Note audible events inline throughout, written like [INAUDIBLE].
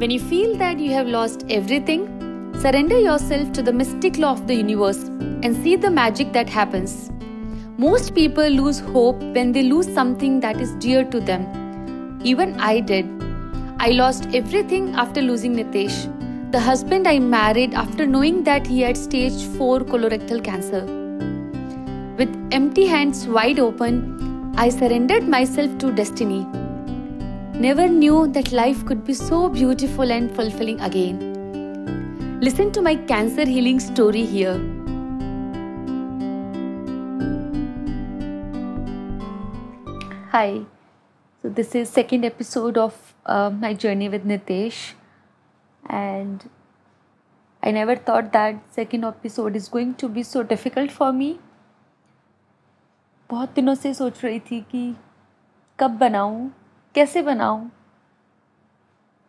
When you feel that you have lost everything, surrender yourself to the mystic law of the universe and see the magic that happens. Most people lose hope when they lose something that is dear to them. Even I did. I lost everything after losing Nitesh, the husband I married after knowing that he had stage 4 colorectal cancer. With empty hands wide open, I surrendered myself to destiny never knew that life could be so beautiful and fulfilling again. Listen to my cancer healing story here. Hi. So this is second episode of uh, my journey with Nitesh and I never thought that second episode is going to be so difficult for me. बहुत दिनों से सोच रही थी कि कब बनाऊं कैसे बनाऊँ?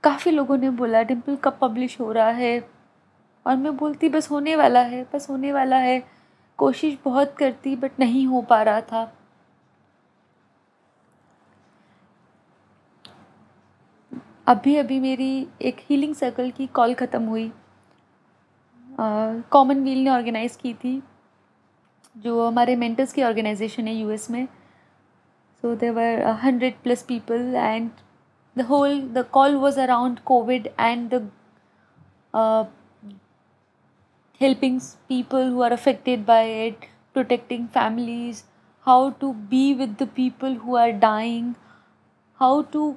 काफ़ी लोगों ने बोला डिम्पल कब पब्लिश हो रहा है? और मैं बोलती, बस होने वाला है, बस होने वाला है। कोशिश बहुत करती बट नहीं हो पा रहा था। अभी अभी मेरी एक हीलिंग सर्कल की कॉल ख़त्म हुई। कॉमन व्हील ने ऑर्गेनाइज़ की थी, जो हमारे मेंटर्स की ऑर्गेनाइजेशन है यूएस में। so there were a hundred plus people and the whole the call was around covid and the uh, helping people who are affected by it protecting families how to be with the people who are dying how to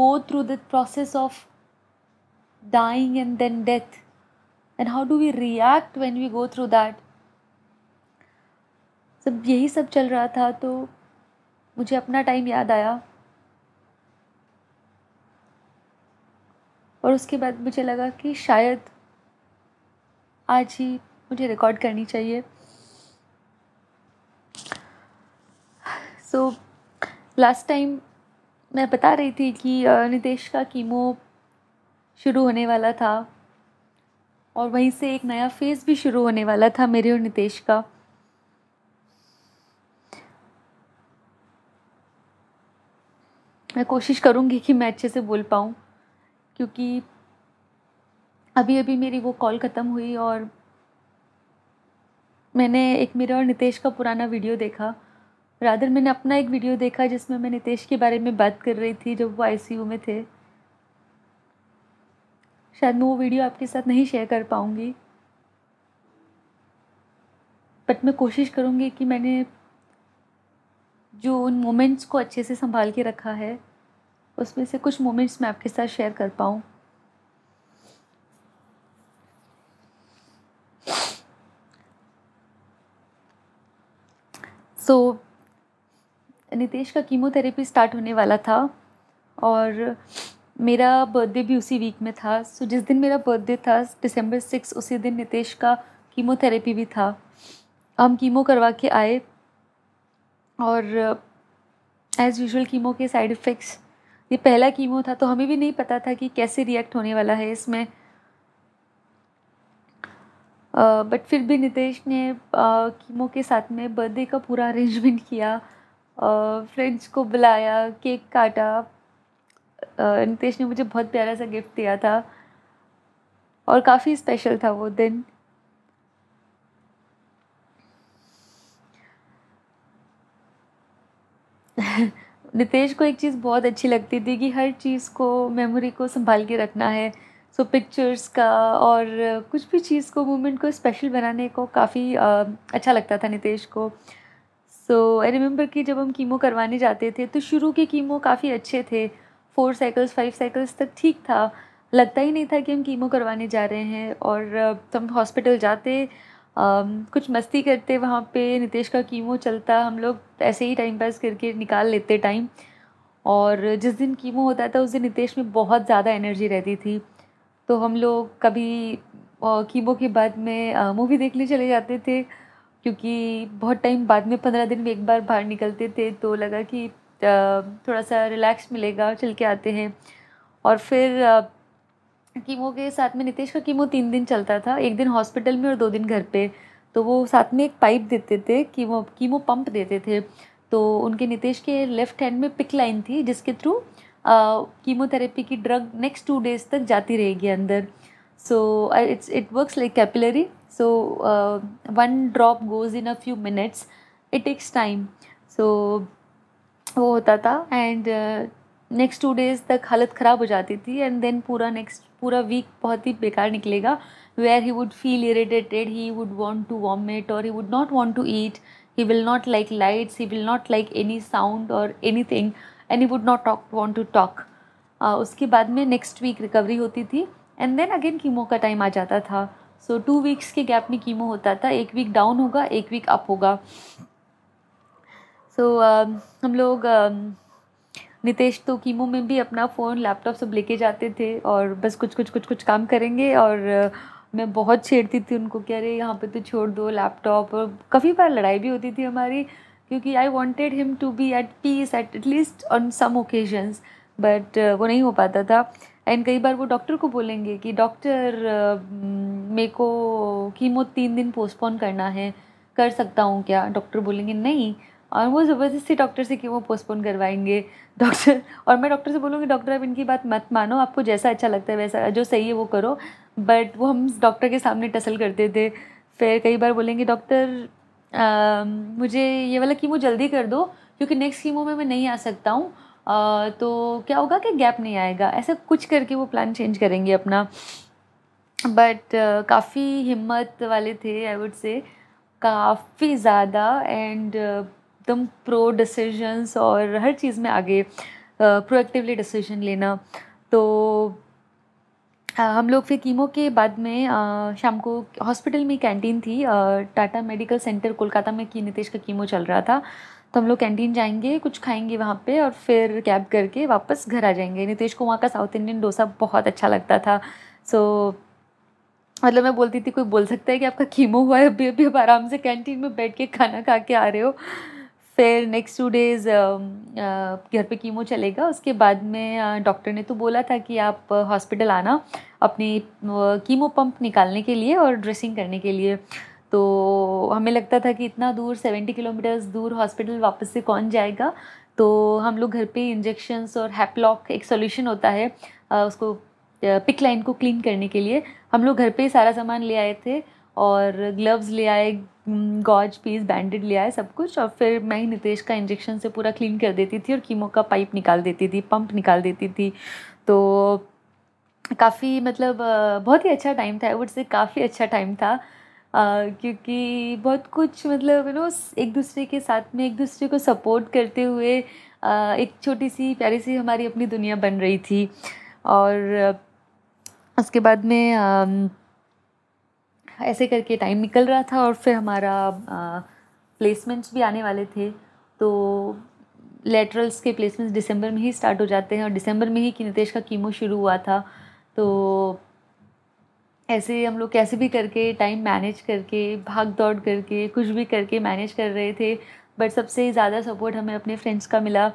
go through the process of dying and then death and how do we react when we go through that सब यही सब चल रहा था तो मुझे अपना time याद आया। और उसके बाद मुझे लगा कि शायद आज ही मुझे रिकॉर्ड करनी चाहिए। सो लास्ट टाइम मैं बता रही थी कि नितेश का कीमो शुरू होने वाला था। और वहीं से एक नया फ़ेज़ भी शुरू होने वाला था मेरे और नितेश का। मैं कोशिश करूँगी कि मैं अच्छे से बोल पाऊँ, क्योंकि अभी अभी मेरी वो कॉल ख़त्म हुई और मैंने एक मेरे और नितेश का पुराना वीडियो देखा। रादर मैंने अपना एक वीडियो देखा जिसमें मैं नितेश के बारे में बात कर रही थी जब वो आईसीयू में थे। शायद मैं वो वीडियो आपके साथ नहीं शेयर कर पाऊँगी। बट मैं कोशिश करूँगी कि मैंने जो उन मोमेंट्स को अच्छे से संभाल के रखा है उसमें से कुछ मोमेंट्स मैं आपके साथ शेयर कर पाऊँ? सो so, नितेश का कीमोथेरेपी स्टार्ट होने वाला था और मेरा बर्थडे भी उसी वीक में था। सो so, जिस दिन मेरा बर्थडे था दिसंबर सिक्स उसी दिन नितेश का कीमोथेरेपी भी था। हम कीमो करवा के आए। और एज़ यूजल कीमो के साइड इफ़ेक्ट्स ये पहला कीमो था तो हमें भी नहीं पता था कि कैसे रिएक्ट होने वाला है इसमें। बट uh, फिर भी नितेश ने कीमो के साथ में बर्थडे का पूरा अरेंजमेंट किया फ्रेंड्स को बुलाया केक काटा। नितेश ने मुझे बहुत प्यारा सा गिफ्ट दिया था और काफ़ी स्पेशल था वो दिन। [LAUGHS] नितेश को एक चीज़ बहुत अच्छी लगती थी कि हर चीज़ को मेमोरी को संभाल के रखना है। सो so, पिक्चर्स का और कुछ भी चीज़ को मोमेंट को स्पेशल बनाने को काफ़ी अच्छा लगता था नितेश को। सो आई रिमेंबर कि जब हम कीमो करवाने जाते थे तो शुरू के कीमो काफ़ी अच्छे थे। फोर साइकिल्स फाइव साइकिल्स तक ठीक था। लगता ही नहीं था कि हम कीमो करवाने जा रहे हैं और तो हम हॉस्पिटल जाते कुछ मस्ती करते वहाँ पे, नितेश का कीमो चलता, हम लोग ऐसे ही टाइम पास करके निकाल लेते टाइम और जिस दिन कीमो होता था, उस दिन नितेश में बहुत ज़्यादा एनर्जी रहती थी। तो हम लोग कभी कीमो के बाद में मूवी देखने चले जाते थे, क्योंकि बहुत टाइम बाद में पंद्रह दिन में एक बार बाहर निकलते थे तो लगा कि थोड़ा सा रिलैक्स मिलेगा, चल के आते हैं। और फिर कीमो के साथ में नितेश का कीमो तीन दिन चलता था। एक दिन हॉस्पिटल में और दो दिन घर पे। तो वो साथ में एक पाइप देते थे, कीमो कीमो पंप देते थे। तो उनके नितेश के लेफ़्ट हैंड में पिक लाइन थी, जिसके थ्रू कीमोथेरेपी की ड्रग नेक्स्ट टू डेज़ तक जाती रहेगी अंदर। So it's it works like capillary so one drop goes in a few minutes it takes time so वो होता था। एंड नेक्स्ट टू डेज़ तक हालत ख़राब हो जाती थी एंड देन पूरा नेक्स्ट पूरा वीक बहुत ही बेकार निकलेगा where he would feel irritated he would want to vomit और he would not want to eat he will not like lights he will not like any sound और anything and he would not talk want to talk उसके बाद में next week recovery होती थी and then again chemo का time आ जाता था. सो टू वीक्स के गैप में कीमो होता था एक वीक डाउन होगा एक वीक अप होगा. सो so, uh, हम लोग uh, नितेश तो कीमो में भी अपना फ़ोन लैपटॉप सब लेके जाते थे और बस कुछ कुछ कुछ कुछ काम करेंगे और मैं बहुत छेड़ती थी उनको कि अरे यहाँ पे तो छोड़ दो लैपटॉप और काफ़ी बार लड़ाई भी होती थी हमारी क्योंकि I wanted him to be at peace at at least on some occasions but वो नहीं हो पाता था। एंड कई बार वो डॉक्टर को बोलेंगे कि डॉक्टर मेरे को कीमो तीन दिन पोस्टपोन करना है, कर सकता हूँ क्या? डॉक्टर बोलेंगे, नहीं और वो ज़बरदस्ती डॉक्टर से कि वो पोस्टपोन करवाएँगे। डॉक्टर और मैं डॉक्टर से बोलूँगी डॉक्टर आप इनकी बात मत मानो, आपको जैसा अच्छा लगता है वैसा, जो सही है वो करो। बट वो हम डॉक्टर के सामने टसल करते थे। फिर कई बार बोलेंगे डॉक्टर मुझे ये वाला कीमो जल्दी कर दो, क्योंकि नेक्स्ट कीमो में मैं नहीं आ सकता हूँ। तो क्या होगा कि गैप नहीं आएगा। ऐसा कुछ करके वो प्लान चेंज करेंगे अपना। बट काफ़ी हिम्मत वाले थे आई वुड से काफ़ी ज़्यादा। एंड एकदम प्रो डिसीजंस और हर चीज़ में आगे प्रोएक्टिवली डिसीज़न लेना। तो हम लोग फिर कीमो के बाद में शाम को हॉस्पिटल में कैंटीन थी। टाटा मेडिकल सेंटर कोलकाता में की नितेश का कीमो चल रहा था। तो हम लोग कैंटीन जाएँगे, कुछ खाएँगे वहाँ पे और फिर कैब करके वापस घर आ जाएँगे। नितेश को वहाँ का साउथ इंडियन डोसा बहुत अच्छा लगता था। सो मतलब मैं बोलती थी, कोई बोल सकता है कि आपका कीमो हुआ है? अभी अभी आप आराम से कैंटीन में बैठ के खाना खा के आ रहे हो। फिर नेक्स्ट टू डेज़ घर पे कीमो चलेगा। उसके बाद में डॉक्टर ने तो बोला था कि आप हॉस्पिटल आना अपनी कीमो पंप निकालने के लिए और ड्रेसिंग करने के लिए। तो हमें लगता था कि इतना दूर सेवेंटी किलोमीटर्स दूर हॉस्पिटल वापस से कौन जाएगा? तो हम लोग घर पे इंजेक्शन्स और हैपलॉक एक सोल्यूशन होता है उसको पिक लाइन को क्लीन करने के लिए। हम लोग घर पे सारा सामान ले आए थे और ग्लव्स ले आए गॉज पीस बैंडेड लिया है सब कुछ और फिर मैं ही नितेश का इंजेक्शन से पूरा क्लीन कर देती थी और कीमो का पाइप निकाल देती थी पंप निकाल देती थी। तो काफ़ी मतलब बहुत ही अच्छा टाइम था। वुड से काफ़ी अच्छा टाइम था। Uh, क्योंकि बहुत कुछ मतलब यू नो एक दूसरे के साथ में एक दूसरे को सपोर्ट करते हुए uh, एक छोटी सी प्यारी सी हमारी अपनी दुनिया बन रही थी। और uh, उसके बाद में ऐसे करके टाइम निकल रहा था और फिर हमारा प्लेसमेंट्स भी आने वाले थे। तो लेटरल्स के प्लेसमेंट्स दिसंबर में ही स्टार्ट हो जाते हैं और दिसंबर में ही कि नितेश का कीमो शुरू हुआ था। तो ऐसे हम लोग कैसे भी करके टाइम मैनेज करके, भाग दौड़ करके, कुछ भी करके मैनेज कर रहे थे। बट सबसे ज़्यादा सपोर्ट हमें अपने फ्रेंड्स का मिला।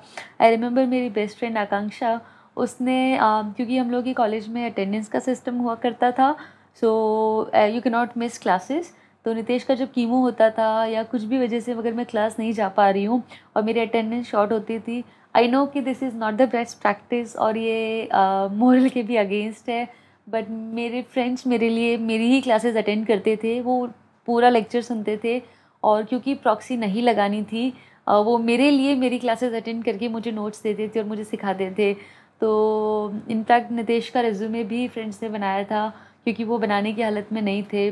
आई रिमेंबर मेरी बेस्ट फ्रेंड आकांक्षा, उसने क्योंकि हम लोग के कॉलेज में अटेंडेंस का सिस्टम हुआ करता था so you can not miss classes तो नितेश का जब कीमो होता था या कुछ भी वजह से अगर मैं क्लास नहीं जा पा रही हूँ और मेरी अटेंडेंस शॉर्ट होती थी आई नो कि this is not the best practice और ये मोरल uh, के भी अगेंस्ट है. बट मेरे फ्रेंड्स मेरे लिए मेरी ही क्लासेस अटेंड करते थे वो पूरा लेक्चर सुनते थे और क्योंकि प्रॉक्सी नहीं लगानी थी uh, वो मेरे लिए मेरी क्लासेस अटेंड करके मुझे नोट्स देते थे और मुझे सिखाते थे। तो इनफैक्ट नितेश का रेज्यूमे भी फ्रेंड्स ने बनाया था। क्योंकि वो बनाने की हालत में नहीं थे।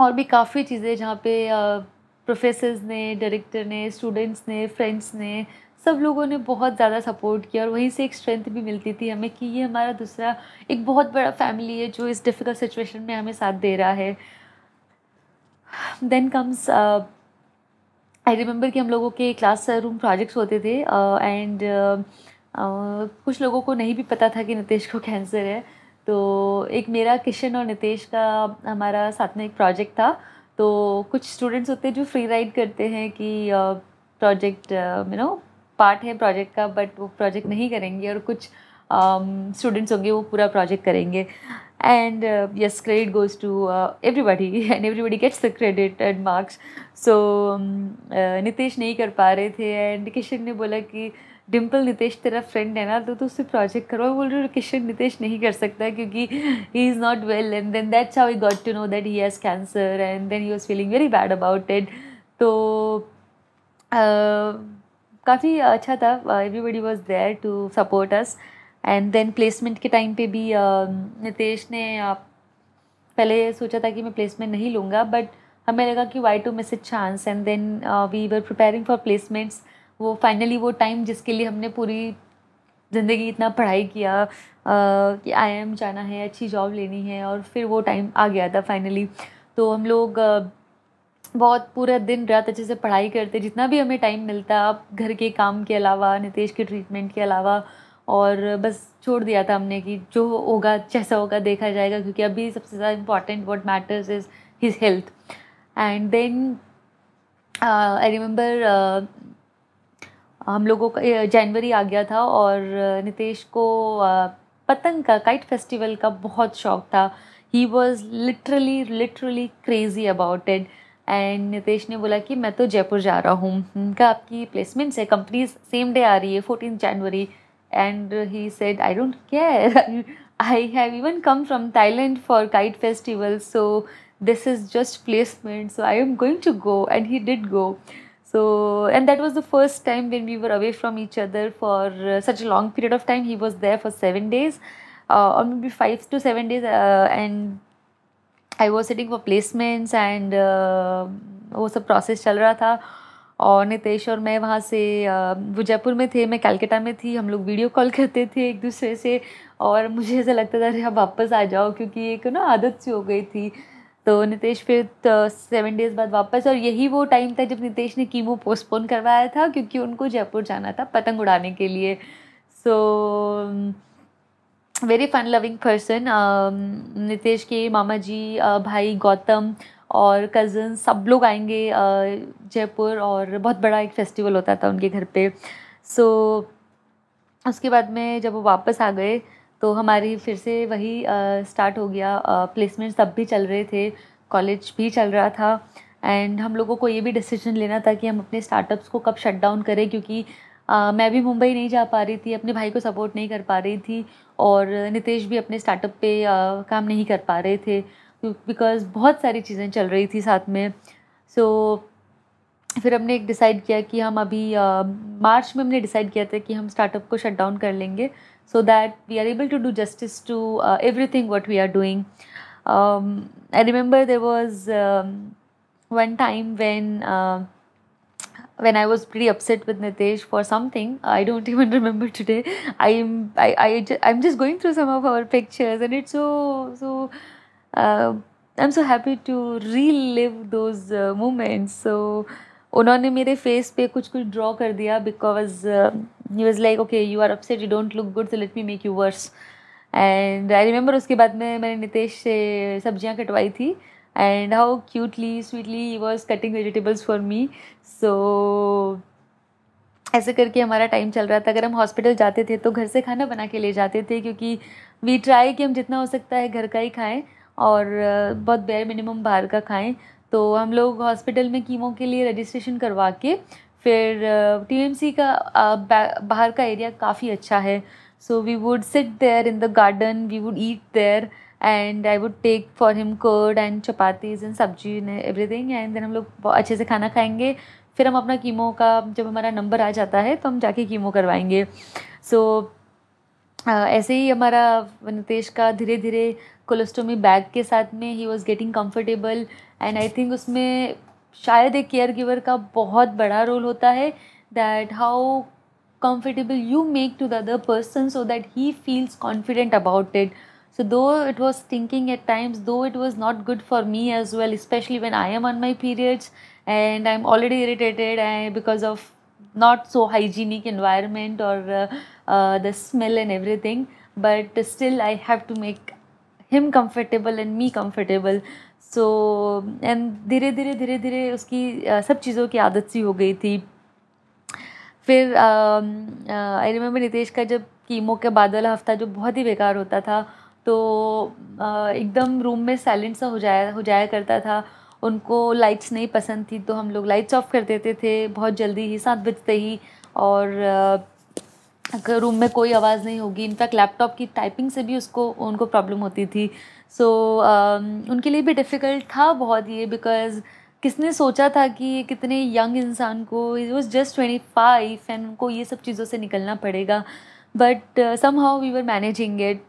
और भी काफ़ी चीज़ें जहाँ पे प्रोफेसर्स ने डायरेक्टर ने स्टूडेंट्स ने फ्रेंड्स ने सब लोगों ने बहुत ज़्यादा सपोर्ट किया और वहीं से एक स्ट्रेंथ भी मिलती थी हमें कि ये हमारा दूसरा एक बहुत बड़ा फैमिली है जो इस डिफ़िकल्ट सिचुएशन में हमें साथ दे रहा है। देन कम्स आई रिमेंबर कि हम लोगों के क्लास रूम प्रोजेक्ट्स होते थे एंड uh, uh, कुछ लोगों को नहीं भी पता था कि नितेश को कैंसर है। तो एक मेरा किशन और नितेश का हमारा साथ में एक प्रोजेक्ट था। तो कुछ स्टूडेंट्स होते हैं जो फ्री राइड करते हैं कि प्रोजेक्ट यू नो पार्ट है प्रोजेक्ट का बट वो प्रोजेक्ट नहीं करेंगे और कुछ स्टूडेंट्स um, होंगे वो पूरा प्रोजेक्ट करेंगे। And yes credit goes to everybody and everybody gets the credit and marks so Nitesh नहीं कर पा रहे थे एंड किशन ने बोला कि डिम्पल नितेश तेरा फ्रेंड है ना तो तू उससे प्रोजेक्ट करो बोल रही किशन नितेश नहीं कर सकता क्योंकि he is not well and then that's how he got to know that he has cancer and then he was feeling very bad about it तो काफ़ी अच्छा था। Everybody was there to support us and then placement के time पे भी नितेश ने पहले सोचा था कि मैं प्लेसमेंट नहीं लूँगा बट हमें लगा कि why to miss it chance and then we were preparing for placements वो फाइनली वो टाइम जिसके लिए हमने पूरी ज़िंदगी इतना पढ़ाई किया uh, कि आई एम जाना है अच्छी जॉब लेनी है और फिर वो टाइम आ गया था फाइनली तो हम लोग बहुत पूरा दिन रात अच्छे से पढ़ाई करते जितना भी हमें टाइम मिलता घर के काम के अलावा नितेश के ट्रीटमेंट के अलावा और बस छोड़ दिया था हमने कि जो होगा जैसा होगा देखा जाएगा क्योंकि अभी सबसे ज़्यादा important what matters is his health and then I remember हम लोगों का जनवरी आ गया था और नितेश को पतंग का काइट फेस्टिवल का बहुत शौक था। He was literally literally crazy about it and Nitesh ने बोला कि मैं तो जयपुर जा रहा हूँ। उनका आपकी प्लेसमेंट्स है कंपनी सेम डे आ रही है fourteen January and he said I don't care I have even come from thailand for kite festival so this is just placement so I am going to go and he did go. So and that was the first time when we were away from each other for uh, such a long period of time he was there for 7 days uh, or maybe 5 to 7 days uh, and i was sitting for placements and uh, वो सब process चल रहा था और नितेश और मैं वहाँ से वो जयपुर में थे मैं कैलकटा में थी हम लोग वीडियो कॉल करते थे एक दूसरे से और मुझे ऐसा लगता था अरे आप वापस आ जाओ क्योंकि एक ना आदत सी हो गई थी तो नितेश फिर सेवन डेज़ बाद वापस और यही वो टाइम था जब नितेश ने कीमो पोस्टपोन करवाया था क्योंकि उनको जयपुर जाना था पतंग उड़ाने के लिए। So very fun loving person Nitesh के मामा जी uh, भाई गौतम और कज़न सब लोग आएँगे uh, जयपुर और बहुत बड़ा एक फेस्टिवल होता था उनके घर पे। सो so, उसके बाद में जब वो वापस आ गए तो हमारी फिर से वही स्टार्ट हो गया। प्लेसमेंट तब भी चल रहे थे कॉलेज भी चल रहा था। एंड हम लोगों को ये भी डिसीज़न लेना था कि हम अपने स्टार्टअप्स को कब शट डाउन करें क्योंकि आ, मैं भी मुंबई नहीं जा पा रही थी अपने भाई को सपोर्ट नहीं कर पा रही थी और नितेश भी अपने स्टार्टअप पे आ, काम नहीं कर पा रहे थे बिकॉज़ बहुत सारी चीज़ें चल रही थी साथ में। सो so, फिर हमने एक डिसाइड किया कि हम अभी मार्च uh, में हमने डिसाइड किया था कि हम स्टार्टअप को शट डाउन कर लेंगे। so that we are able to do justice to uh, everything what we are doing. Um, I remember there was um, one time when uh, when I was pretty upset with Nitesh for something. I don't [LAUGHS] even remember today. I'm I, I I'm just going through some of our pictures, and it's so so. Uh, I'm so happy to relive those uh, moments. So उन्होंने मेरे face पे कुछ कुछ draw कर दिया because he was like okay you are upset you don't look good so let me make you worse and I remember उसके बाद में मैंने नितेश से सब्ज़ियाँ कटवाई थी and how cutely sweetly he was cutting vegetables for me so ऐसे करके हमारा टाइम चल रहा था। अगर हम हॉस्पिटल जाते थे तो घर से खाना बना के ले जाते थे क्योंकि वी ट्राई कि हम जितना हो सकता है घर का ही खाएँ और बहुत बेयर मिनिमम बाहर का खाएँ। तो हम लोग हॉस्पिटल में कीमो के लिए रजिस्ट्रेशन करवा के फिर टीएमसी का बाहर का एरिया काफ़ी अच्छा है। So we would sit there in the garden we would eat there and I would take for him curd and chapatis and sabzi everything and then हम लोग अच्छे से खाना खाएँगे। फिर हम अपना कीमो का जब हमारा नंबर आ जाता है तो हम जाके कीमो करवाएँगे। सो so, ऐसे ही हमारा नितेश का धीरे धीरे कोलेस्टोमी बैग के साथ में he was getting comfortable and I think उसमें शायद एक केयर गिवर का बहुत बड़ा रोल होता है that how comfortable you make to the other person so that he feels confident about it so though it was thinking at times though it was not good for me as well specially when I am on my periods and I am already irritated and because of not so hygienic environment और the smell and everything but still I have to make him comfortable and me comfortable so and धीरे धीरे धीरे धीरे उसकी सब चीज़ों की आदत सी हो गई थी। फिर आई रिमेंबर नितेश का जब कीमो के बाद वाला हफ़्ता जो बहुत ही बेकार होता था तो uh, एकदम रूम में साइलेंट सा हो जाया हो जाया करता था। उनको लाइट्स नहीं पसंद थी तो हम लोग लाइट्स ऑफ़ कर देते थे बहुत जल्दी ही सात बजते ही। और uh, रूम में कोई आवाज़ नहीं होगी इनफैक्ट लैपटॉप की टाइपिंग से भी उसको उनको प्रॉब्लम होती थी। सो so, uh, उनके लिए भी डिफ़िकल्ट था बहुत ये बिकॉज़ किसने सोचा था कि कितने यंग इंसान को it was just twenty five and उनको ये सब चीज़ों से निकलना पड़ेगा but somehow we were managing it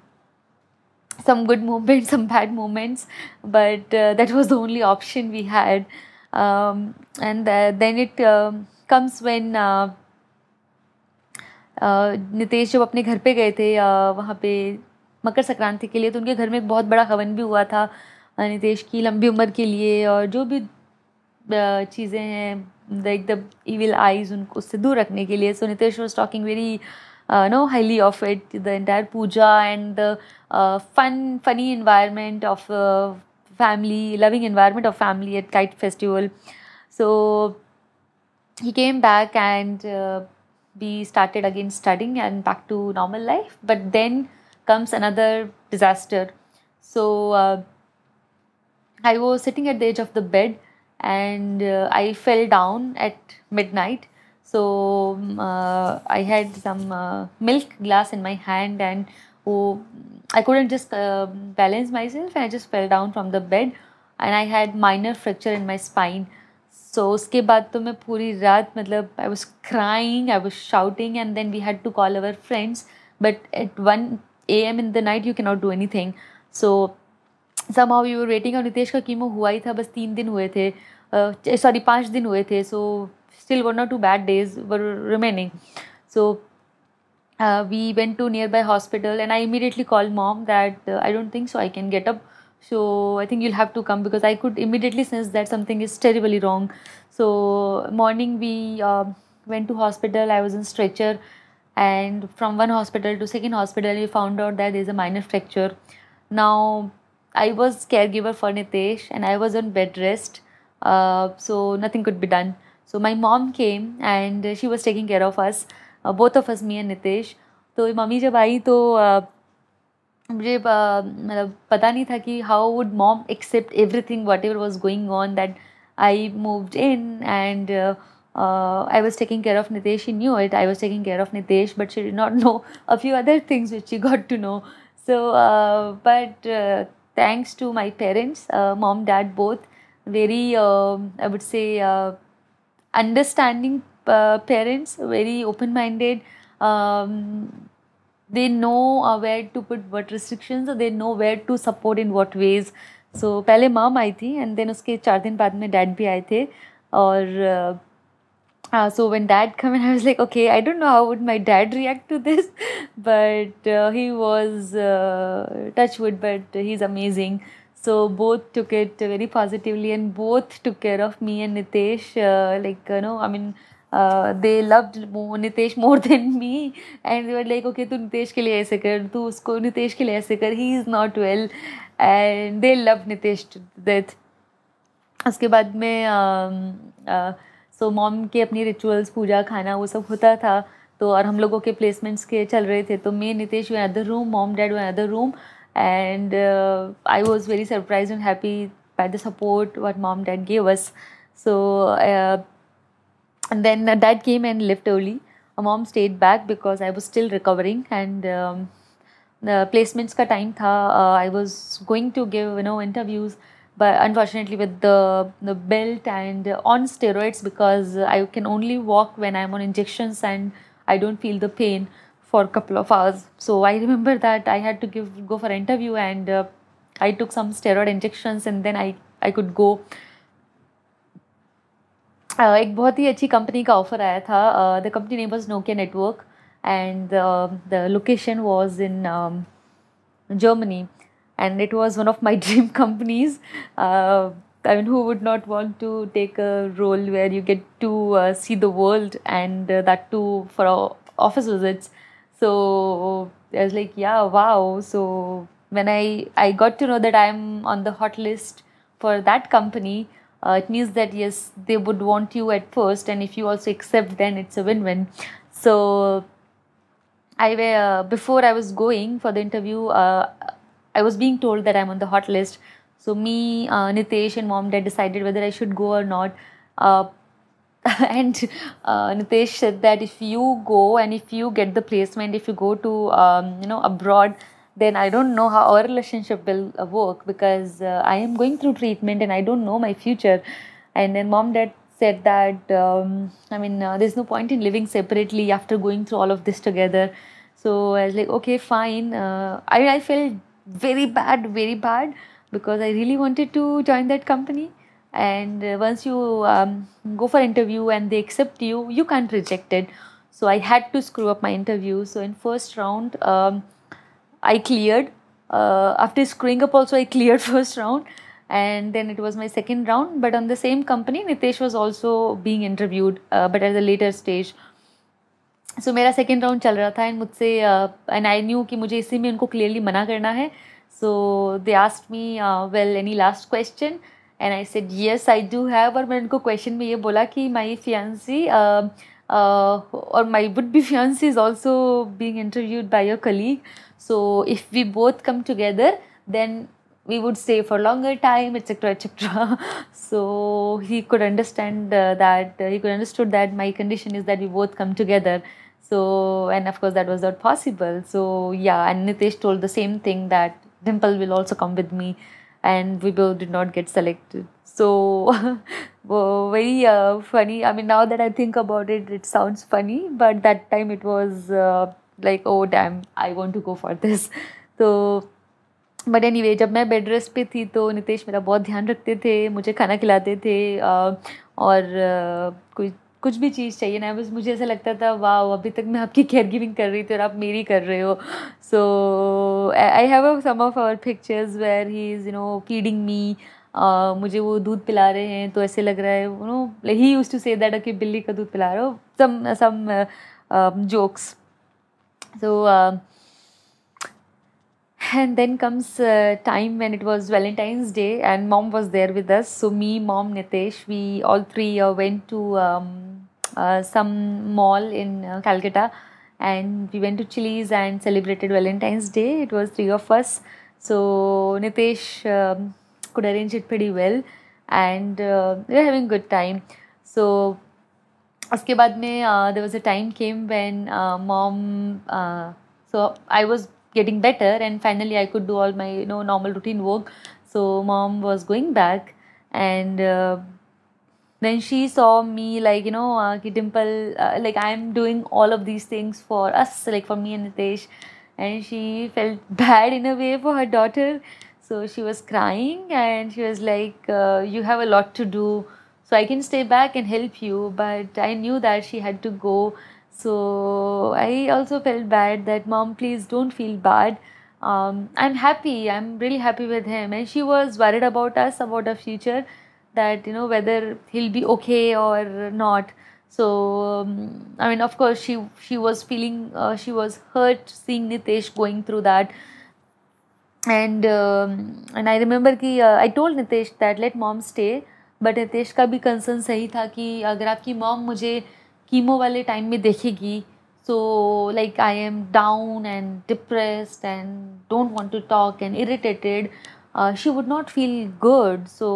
some good moments, [LAUGHS] some bad moments, but uh, that was the only option we had. Um, and uh, then it uh, comes when uh, Nitesh जब अपने घर पे गए थे वहाँ पे मकर संक्रांति के लिए तो उनके घर में एक बहुत बड़ा हवन भी हुआ था नितेश की लंबी उम्र के लिए और जो भी चीज़ें हैं लाइक द इविल आईज उनको उससे दूर रखने के लिए so Nitesh was talking very no highly of it the entire puja and the fun funny environment of family loving environment of family at kite festival so came back and uh, we started again studying and back to normal life but then comes another disaster so uh, i was sitting at the edge of the bed and uh, I fell down at midnight. So um, uh, I had some uh, milk glass in my hand and oh, I couldn't just uh, balance myself and I just fell down from the bed and I had minor fracture in my spine. So उसके बाद तो मैं पूरी रात मतलब I was crying, I was shouting and then we had to call our friends. But at 1 a.m. in the night you cannot do anything. So somehow you waiting और नितेश का chemo हुआ ही था बस तीन दिन हुए थे सॉरी पाँच दिन हुए थे so still one not two bad days were remaining so we went to nearby hospital and I immediately call mom that I don't think so I can get up so i think you'll have to come because i could immediately sense that something is terribly wrong so morning we uh, went to hospital i was in stretcher And from one hospital to second hospital we found out that there's a minor fracture now I was caregiver for Nitesh and I was on bed rest. Uh, so nothing could be done. So my mom came and she was taking care of us, uh, both of us, me and Nitesh. तो मम्मी जब आई तो uh, मुझे मतलब पता नहीं था कि how would mom accept everything whatever was going on that I moved in and I was taking care of Nitesh. She knew it. I was taking care of Nitesh, but she did not know [LAUGHS] a few other things which she got to know. So, but thanks to my parents, uh, mom, dad, both, very, uh, I would say, uh, understanding uh, parents, very open minded. Um, they know uh, where to put what restrictions, or they know where to support in what ways. So so, पहले mom I थी and then उसके चार दिन बाद में dad भी आए थे और uh, so when dad came in i was like okay i don't know how would my dad react to this [LAUGHS] but uh, he was uh, touchwood but he's amazing so both took it very positively and both took care of me and nitesh uh, like you know i mean uh, they loved more, Nitesh more [LAUGHS] than me and they were like okay तू नितेश के लिए ऐसे कर तू उसको नितेश के लिए ऐसे कर he is not well and they loved Nitesh to death उसके बाद में so so, mom के अपनी रिचुअल्स पूजा खाना वो सब होता था। तो और हम लोगों के प्लेसमेंट्स के चल रहे थे। तो मैं Nitesh the other room mom dad the other room and I was very surprise and happy by the support what mom dad give us so then dad came and left only mom stayed back because I was still recovering and placements का time था। I was going to give no interviews to give you know interviews but unfortunately with the the belt and on steroids because I can only walk when I'm on injections and I don't feel the pain for a couple of hours. So I remember that I had to give go for an interview and uh, I took some steroid injections and then I I could go. Uh, एक बहुत ही अच्छी company का offer आया था the company name was Nokia network and the location was in Germany and it was one of my [LAUGHS] dream companies. Uh, I mean, who would not want to take a role where you get to uh, see the world and uh, that too for office visits? So I was like, yeah, wow. So when I I got to know that I'm on the hot list for that company, uh, it means that yes, they would want you at first, and if you also accept, then it's a win-win. So I uh, before I was going for the interview, uh, I was being told that I'm on the hot list. So me, uh, Nitesh, and mom dad decided whether I should go or not. Uh, [LAUGHS] and uh, Nitesh said that if you go and if you get the placement, if you go to um, you know abroad, then I don't know how our relationship will uh, work because uh, I am going through treatment and I don't know my future. And then mom dad said that um, I mean uh, there's no point in living separately after going through all of this together. So I was like, okay, fine. Uh, I I felt very bad, very bad because I really wanted to join that company. And uh, once you um, go for interview and they accept you you can't reject it. So i had to screw up my interview. So in first round um, i cleared. Uh, after screwing up also i [LAUGHS] cleared first round. And then it was my second round. But on the same company nitesh was also being interviewed uh, but at the later stage सो मेरा second round चल रहा था and मुझसे and I knew कि मुझे इसी में उनको क्लियरली मना करना है। So they asked me well any last question and I said yes I do have और मैंने उनको क्वेश्चन में ये बोला कि माई फियांसी और my would be fiancee is also being interviewed by your colleague so if we both come together then we would stay for longer time etc etc [LAUGHS] could understand uh, that uh, he could understood that my condition is that we both come together so and of course that was not possible so yeah and nitesh told the same thing that dimple will also come with me and we both did not get selected. So very uh, funny. I mean, now that I think about it, it sounds funny, but that time it was uh, like, oh damn, I want to go for this. So but anyway जब मैं bed rest पे थी तो नितेश मेरा बहुत ध्यान रखते थे मुझे खाना खिलाते थे और कोई कुछ भी चीज़ चाहिए ना, बस मुझे ऐसा लगता था वाह अभी तक मैं आपकी केयर गिविंग कर रही थी और आप मेरी कर रहे हो। So I have some of our pictures where he is you know feeding me मुझे वो दूध पिला रहे हैं तो ऐसे लग रहा है you know he use to say that कि बिल्ली का दूध पिला रहे हो। Some some jokes so and then comes uh, time when it was valentine's day and mom was there with us so me mom nitesh we all three uh, went to um, uh, some mall in uh, calcutta and we went to chili's and celebrated valentine's day it was three of us so nitesh um, could arrange it pretty well and uh, we were having good time so उसके बाद में there was a time came when mom so I was getting better and finally i could do all my you know normal routine work. So mom was going back and uh, then she saw me like you know uh, dimple uh, like i'm doing all of these things for us like for me and nitesh. And she felt [LAUGHS] bad in a way for her daughter. So she was crying and she was like uh, you have a lot to do. So i can stay back and help you. But i knew that she had to go so I also felt bad that mom, please don't feel bad. Um, I'm happy. I'm really happy with him. And she was worried about us, about our future, that you know whether he'll be okay or not. So um, I mean, of course, she she was feeling uh, she was hurt seeing Nitesh going through that. And um, and I remember कि uh, I told Nitesh that let mom stay, but Nitesh का भी concern सही था कि अगर आपकी mom मुझे chemo वाले टाइम में देखेगी so like I am down and depressed and don't want to talk and irritated she would not feel good so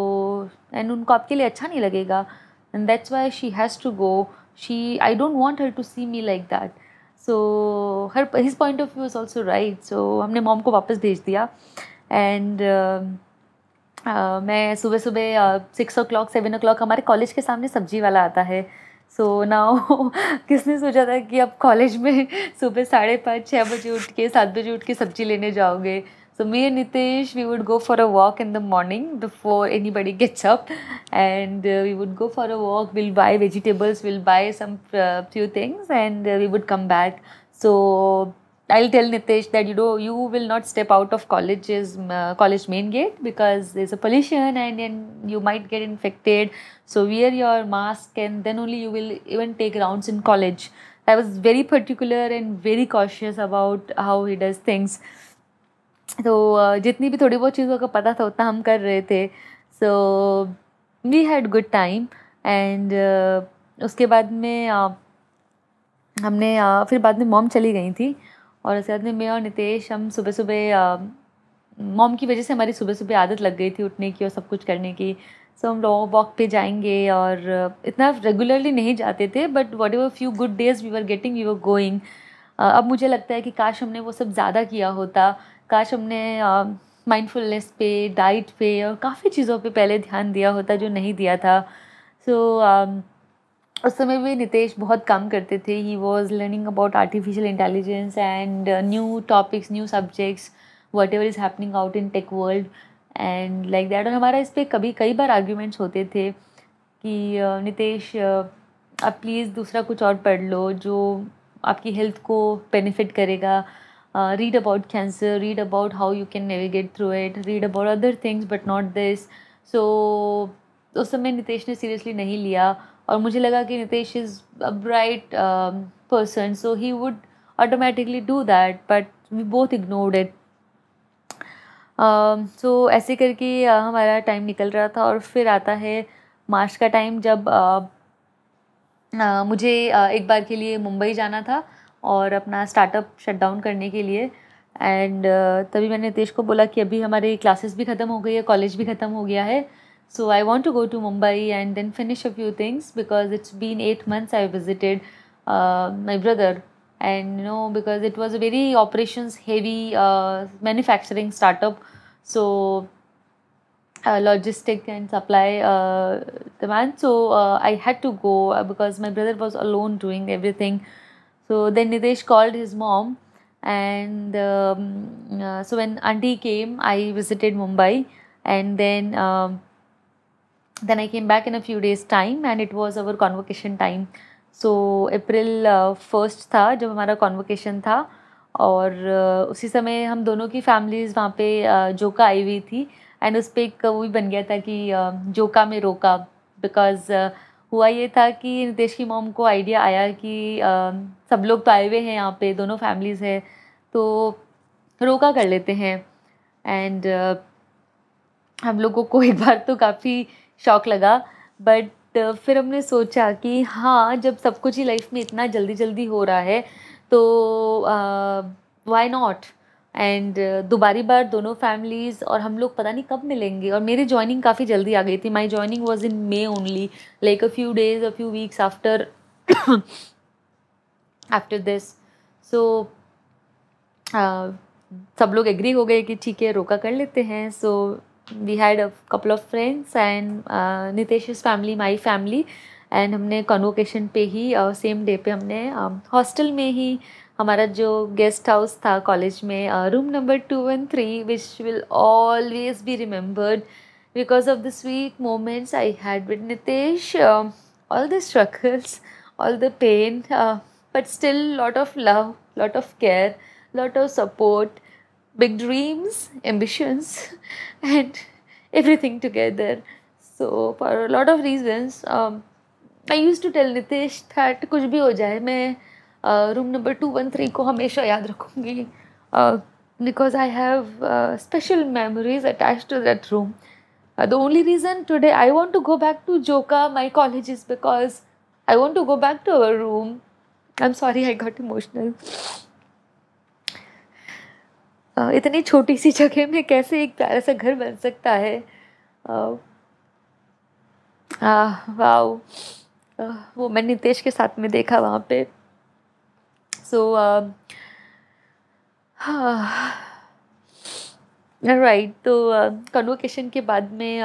and उनको आपके लिए अच्छा नहीं लगेगा and that's why she has to go she I don't want her to see me like that so her his point of view is also right so हमने mom को वापस भेज दिया. एंड uh, uh, मैं सुबह सुबह six o'clock seven o'clock हमारे college के सामने सब्ज़ी वाला आता है. सो so, नाउ [LAUGHS] किसने सोचा था कि अब कॉलेज में [LAUGHS] सुबह साढ़े पाँच छः बजे उठ के सात बजे उठ के सब्ज़ी लेने जाओगे? So me Nitesh we would go for a walk in the morning before anybody gets up and we would go for a walk will buy vegetables will buy some few things and we would come back so I'll tell Nitesh that you know you will not step out of college's uh, college main gate because there's a pollution and then you might get infected. So wear your mask and then only you will even take rounds in college. I was very particular and very cautious about how he does things. तो जितनी भी थोड़ी बहुत चीज़ों का पता था उतना हम कर रहे थे so we had good time and उसके बाद में uh, हमने uh, फिर बाद में मॉम चली गई थी और उसके बाद में मैं और नितेश हम सुबह सुबह मॉम की वजह से हमारी सुबह सुबह आदत लग गई थी उठने की और सब कुछ करने की। सो हम लॉन्ग वॉक पे जाएँगे और इतना रेगुलरली नहीं जाते थे but whatever few good days we were getting we were going अब मुझे लगता है कि काश हमने वो सब ज़्यादा किया होता काश हमने माइंडफुलनेस पे डाइट पे और काफ़ी चीज़ों पे पहले ध्यान दिया होता जो नहीं दिया था। सो so, उस समय भी नितेश बहुत काम करते थे। He was learning about artificial intelligence and new topics new subjects whatever is happening out in tech world and like that और हमारा इस पर कभी कई बार आर्ग्यूमेंट्स होते थे कि uh, नितेश uh, आप प्लीज़ दूसरा कुछ और पढ़ लो जो आपकी हेल्थ को बेनिफिट करेगा। Read about cancer read about how you can navigate through it read about other things but not this so उस समय नितेश ने सीरियसली नहीं लिया। और मुझे लगा कि Nitesh is a bright person so he would automatically do that but we both ignored it so ऐसे करके uh, हमारा टाइम निकल रहा था और फिर आता है मार्च का टाइम जब uh, uh, मुझे uh, एक बार के लिए मुंबई जाना था और अपना स्टार्टअप शट डाउन करने के लिए। एंड uh, तभी मैंने नितेश को बोला कि अभी हमारी क्लासेस भी ख़त्म हो गई है कॉलेज भी ख़त्म हो गया है। So I want to go to Mumbai and then finish a few things because it's been eight months I visited uh, my brother. And you know because it was a very operations heavy uh, manufacturing startup. So uh, logistic and supply uh, demand. So uh, i had to go uh, because my brother was alone doing everything. So then nitesh called his mom. And um, uh, so when auntie came i visited mumbai. And then um, then I came back in a few days time, and it was our convocation time. So April first था जब हमारा convocation था और uh, उसी समय हम दोनों की फैमिलीज़ वहाँ पे uh, जोका आई हुई थी एंड उस पर एक वो भी बन गया था कि uh, जोका में रोका बिकॉज़ हुआ ये था कि नितेश की मॉम को आइडिया आया कि सब लोग तो आए हुए हैं यहाँ पे दोनों फैमिलीज़ है तो रोका कर लेते हैं एंड हम लोगों को एक बार तो काफ़ी शौक लगा। बट फिर हमने सोचा कि हाँ जब सब कुछ ही लाइफ में इतना जल्दी जल्दी हो रहा है तो वाई नॉट एंड uh, दोबारी बार दोनों फैमिलीज़ और हम लोग पता नहीं कब मिलेंगे। और मेरी ज्वाइनिंग काफ़ी जल्दी आ गई थी। My joining was in May only like a few days a few weeks after after this so सब लोग एग्री हो गए कि ठीक है रोका कर लेते हैं। So we had a couple of friends and Nitesh family my family and हमने कन्वोकेशन पे ही सेम uh, डे पे हमने हॉस्टल um, में ही हमारा जो गेस्ट हाउस था कॉलेज में room number two one three which will always be remembered because of the sweet moments I had with Nitesh all the struggles all the pain but still lot of love lot of care lot of support big dreams, ambitions, [LAUGHS] and everything together. So, for a lot of reasons, um, I used to tell Nitesh that कुछ भी हो जाए मैं room number two one three को हमेशा याद रखूँगी because I have special memories attach to that room the only reason today I want to go back to Joka my college is because I want to go back to our room I am sorry I got emotional इतनी छोटी सी जगह में कैसे एक प्यारा सा घर बन सकता है? वाओ। वो मैं नितेश के साथ में देखा वहाँ पे। सो राइट तो कन्वोकेशन के बाद में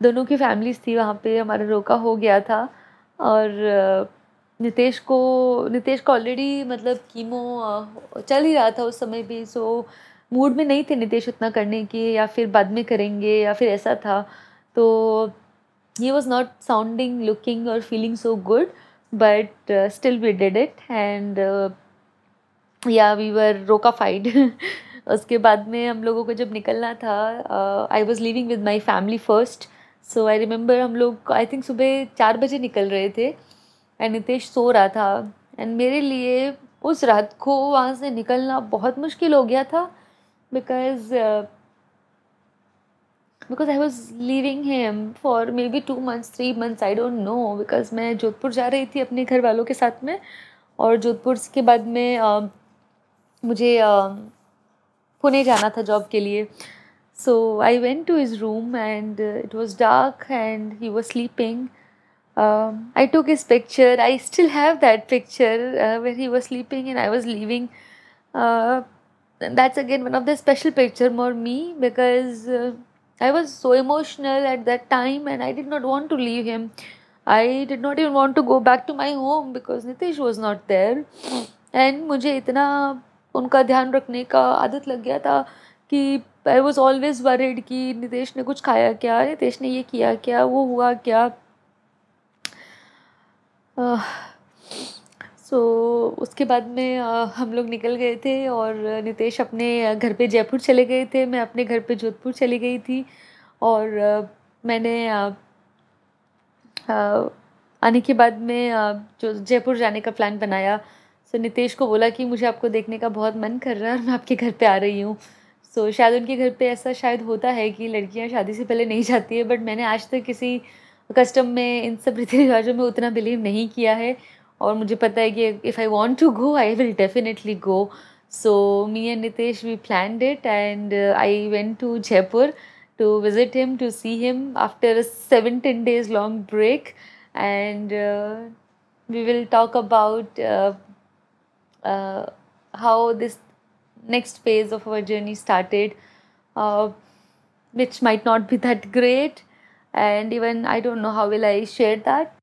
दोनों की फैमिलीज़ थी वहाँ पे, हमारा रोका हो गया था। और नितेश को नितेश को ऑलरेडी मतलब कीमो चल ही रहा था उस समय भी सो मूड में नहीं थे नितेश उतना करने की, या फिर बाद में करेंगे, या फिर ऐसा था। तो he was not sounding looking और feeling so good but still we did it and yeah we were रोका फाइड उसके बाद में हम लोगों को जब निकलना था I was living with my family first so I remember हम लोग आई थिंक सुबह चार बजे निकल रहे थे। एंड नितेश सो रहा था एंड मेरे लिए उस रात को वहाँ से निकलना बहुत मुश्किल हो गया था because because I was living him for maybe two months three months I don't know because मैं जोधपुर जा रही थी अपने घर वालों के साथ में और जोधपुर के बाद में uh, मुझे uh, पुणे जाना था जॉब के लिए so I went to his room and it was dark and and was sleeping. Um, I took his picture. I still have that picture uh, where he was sleeping and I was leaving. Uh, that's again one of the special picture for me because uh, I was so emotional at that time and I did not want to leave him. I did not even want to go back to my home because Nitish was not there. And मुझे इतना उनका ध्यान रखने का आदत लग गया था कि आई वॉज़ ऑलवेज वरिड कि नितेश ने कुछ खाया क्या नितेश ने ये किया क्या वो हुआ क्या सो so, उसके बाद में हम लोग निकल गए थे और नितेश अपने घर पे जयपुर चले गए थे। मैं अपने घर पे जोधपुर चली गई थी और मैंने आने के बाद में जो जयपुर जाने का प्लान बनाया। सो नितेश को बोला कि मुझे आपको देखने का बहुत मन कर रहा है और मैं आपके घर पे आ रही हूँ। सो शायद उनके घर पे ऐसा शायद होता है कि लड़कियाँ शादी से पहले नहीं जाती है बट मैंने आज तक किसी कस्टम में, इन सब रीति रिवाजों में उतना बिलीव नहीं किया है। और मुझे पता है कि if I want to go I will definitely go so me and Nitesh we plan it and I went to Jaipur to visit him to see him after seven ten days long break and we will talk about how this next phase of our journey started which might not be that great and even i don't know how will i share that